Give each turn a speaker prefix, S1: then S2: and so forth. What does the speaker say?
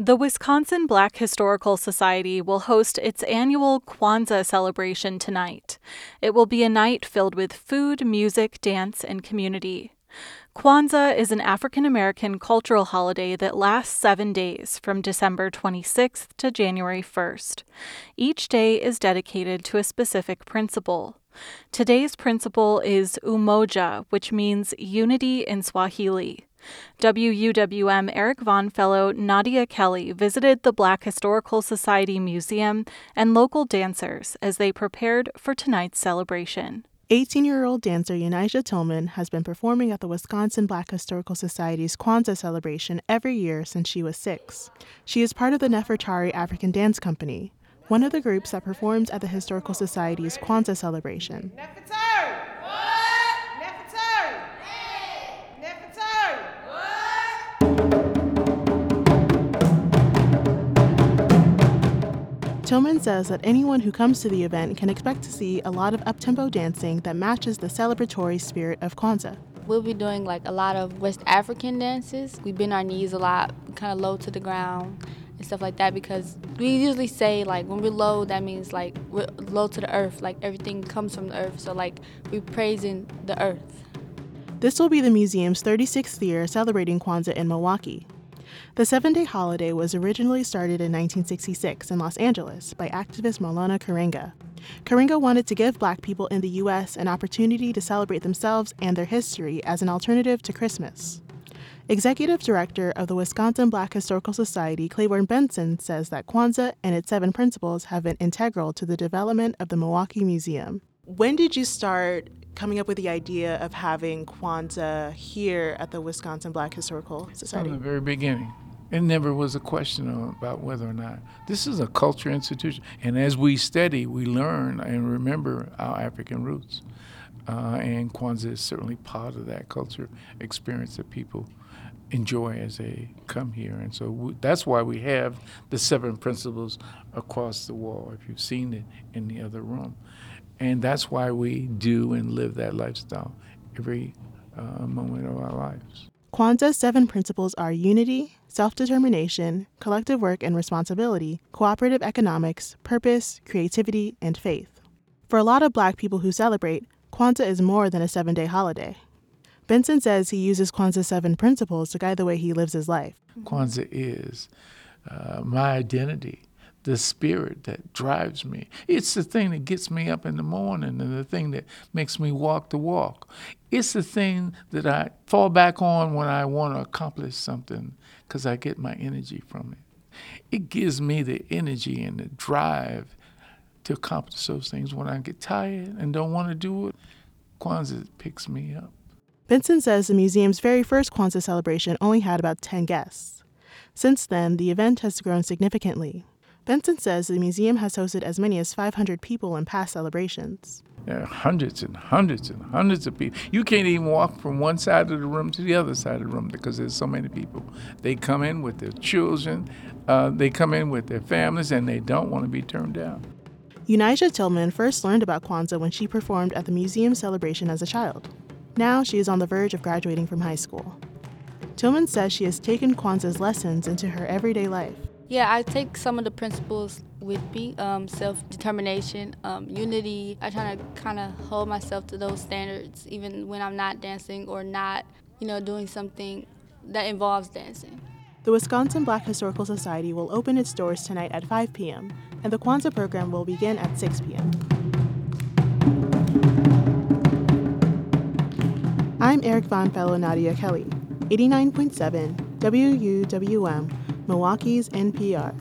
S1: The Wisconsin Black Historical Society will host its annual Kwanzaa celebration tonight. It will be a night filled with food, music, dance, and community. Kwanzaa is an African American cultural holiday that lasts seven days from December 26th to January 1st. Each day is dedicated to a specific principle. Today's principle is umoja, which means unity in Swahili. WUWM Eric Von Fellow Nadia Kelly visited the Black Historical Society Museum and local dancers as they prepared for tonight's celebration.
S2: 18 year old dancer Unijah Tillman has been performing at the Wisconsin Black Historical Society's Kwanzaa celebration every year since she was six. She is part of the Nefertari African Dance Company, one of the groups that performs at the Historical Society's Kwanzaa celebration. Tillman says that anyone who comes to the event can expect to see a lot of uptempo dancing that matches the celebratory spirit of Kwanzaa.
S3: We'll be doing like a lot of West African dances. We bend our knees a lot, kind of low to the ground and stuff like that because we usually say like when we're low that means like we're low to the earth like everything comes from the earth so like we're praising the earth
S2: this will be the museum's 36th year celebrating kwanzaa in milwaukee the seven day holiday was originally started in 1966 in Los Angeles by activist Maulana Karenga. Karenga wanted to give black people in the U.S. an opportunity to celebrate themselves and their history as an alternative to Christmas. Executive Director of the Wisconsin Black Historical Society, Clayborn Benson, says that Kwanzaa and its seven principles have been integral to the development of the Milwaukee Museum. When did you start coming up with the idea of having Kwanzaa here at the Wisconsin Black Historical Society?
S4: From the very beginning. It never was a question about whether or not. This is a culture institution. And as we study, we learn and remember our African roots. Uh, and Kwanzaa is certainly part of that culture experience that people enjoy as they come here. And so we, that's why we have the seven principles across the wall, if you've seen it in the other room. And that's why we do and live that lifestyle every uh, moment of our lives.
S2: Kwanzaa's seven principles are unity, self determination, collective work and responsibility, cooperative economics, purpose, creativity, and faith. For a lot of black people who celebrate, Kwanzaa is more than a seven day holiday. Benson says he uses Kwanzaa's seven principles to guide the way he lives his life.
S4: Kwanzaa is uh, my identity the spirit that drives me. It's the thing that gets me up in the morning and the thing that makes me walk the walk. It's the thing that I fall back on when I want to accomplish something because I get my energy from it. It gives me the energy and the drive to accomplish those things when I get tired and don't want to do it. Kwanzaa picks me up.
S2: Benson says the museum's very first Kwanzaa celebration only had about 10 guests. Since then, the event has grown significantly. Benson says the museum has hosted as many as 500 people in past celebrations.
S4: There are hundreds and hundreds and hundreds of people. You can't even walk from one side of the room to the other side of the room because there's so many people. They come in with their children, uh, they come in with their families, and they don't want to be turned down.
S2: Unijah Tillman first learned about Kwanzaa when she performed at the museum celebration as a child. Now she is on the verge of graduating from high school. Tillman says she has taken Kwanzaa's lessons into her everyday life.
S3: Yeah, I take some of the principles with me um, self determination, um, unity. I try to kind of hold myself to those standards, even when I'm not dancing or not, you know, doing something that involves dancing.
S2: The Wisconsin Black Historical Society will open its doors tonight at 5 p.m., and the Kwanzaa program will begin at 6 p.m. I'm Eric Von Fellow Nadia Kelly, 89.7 WUWM Milwaukee's NPR.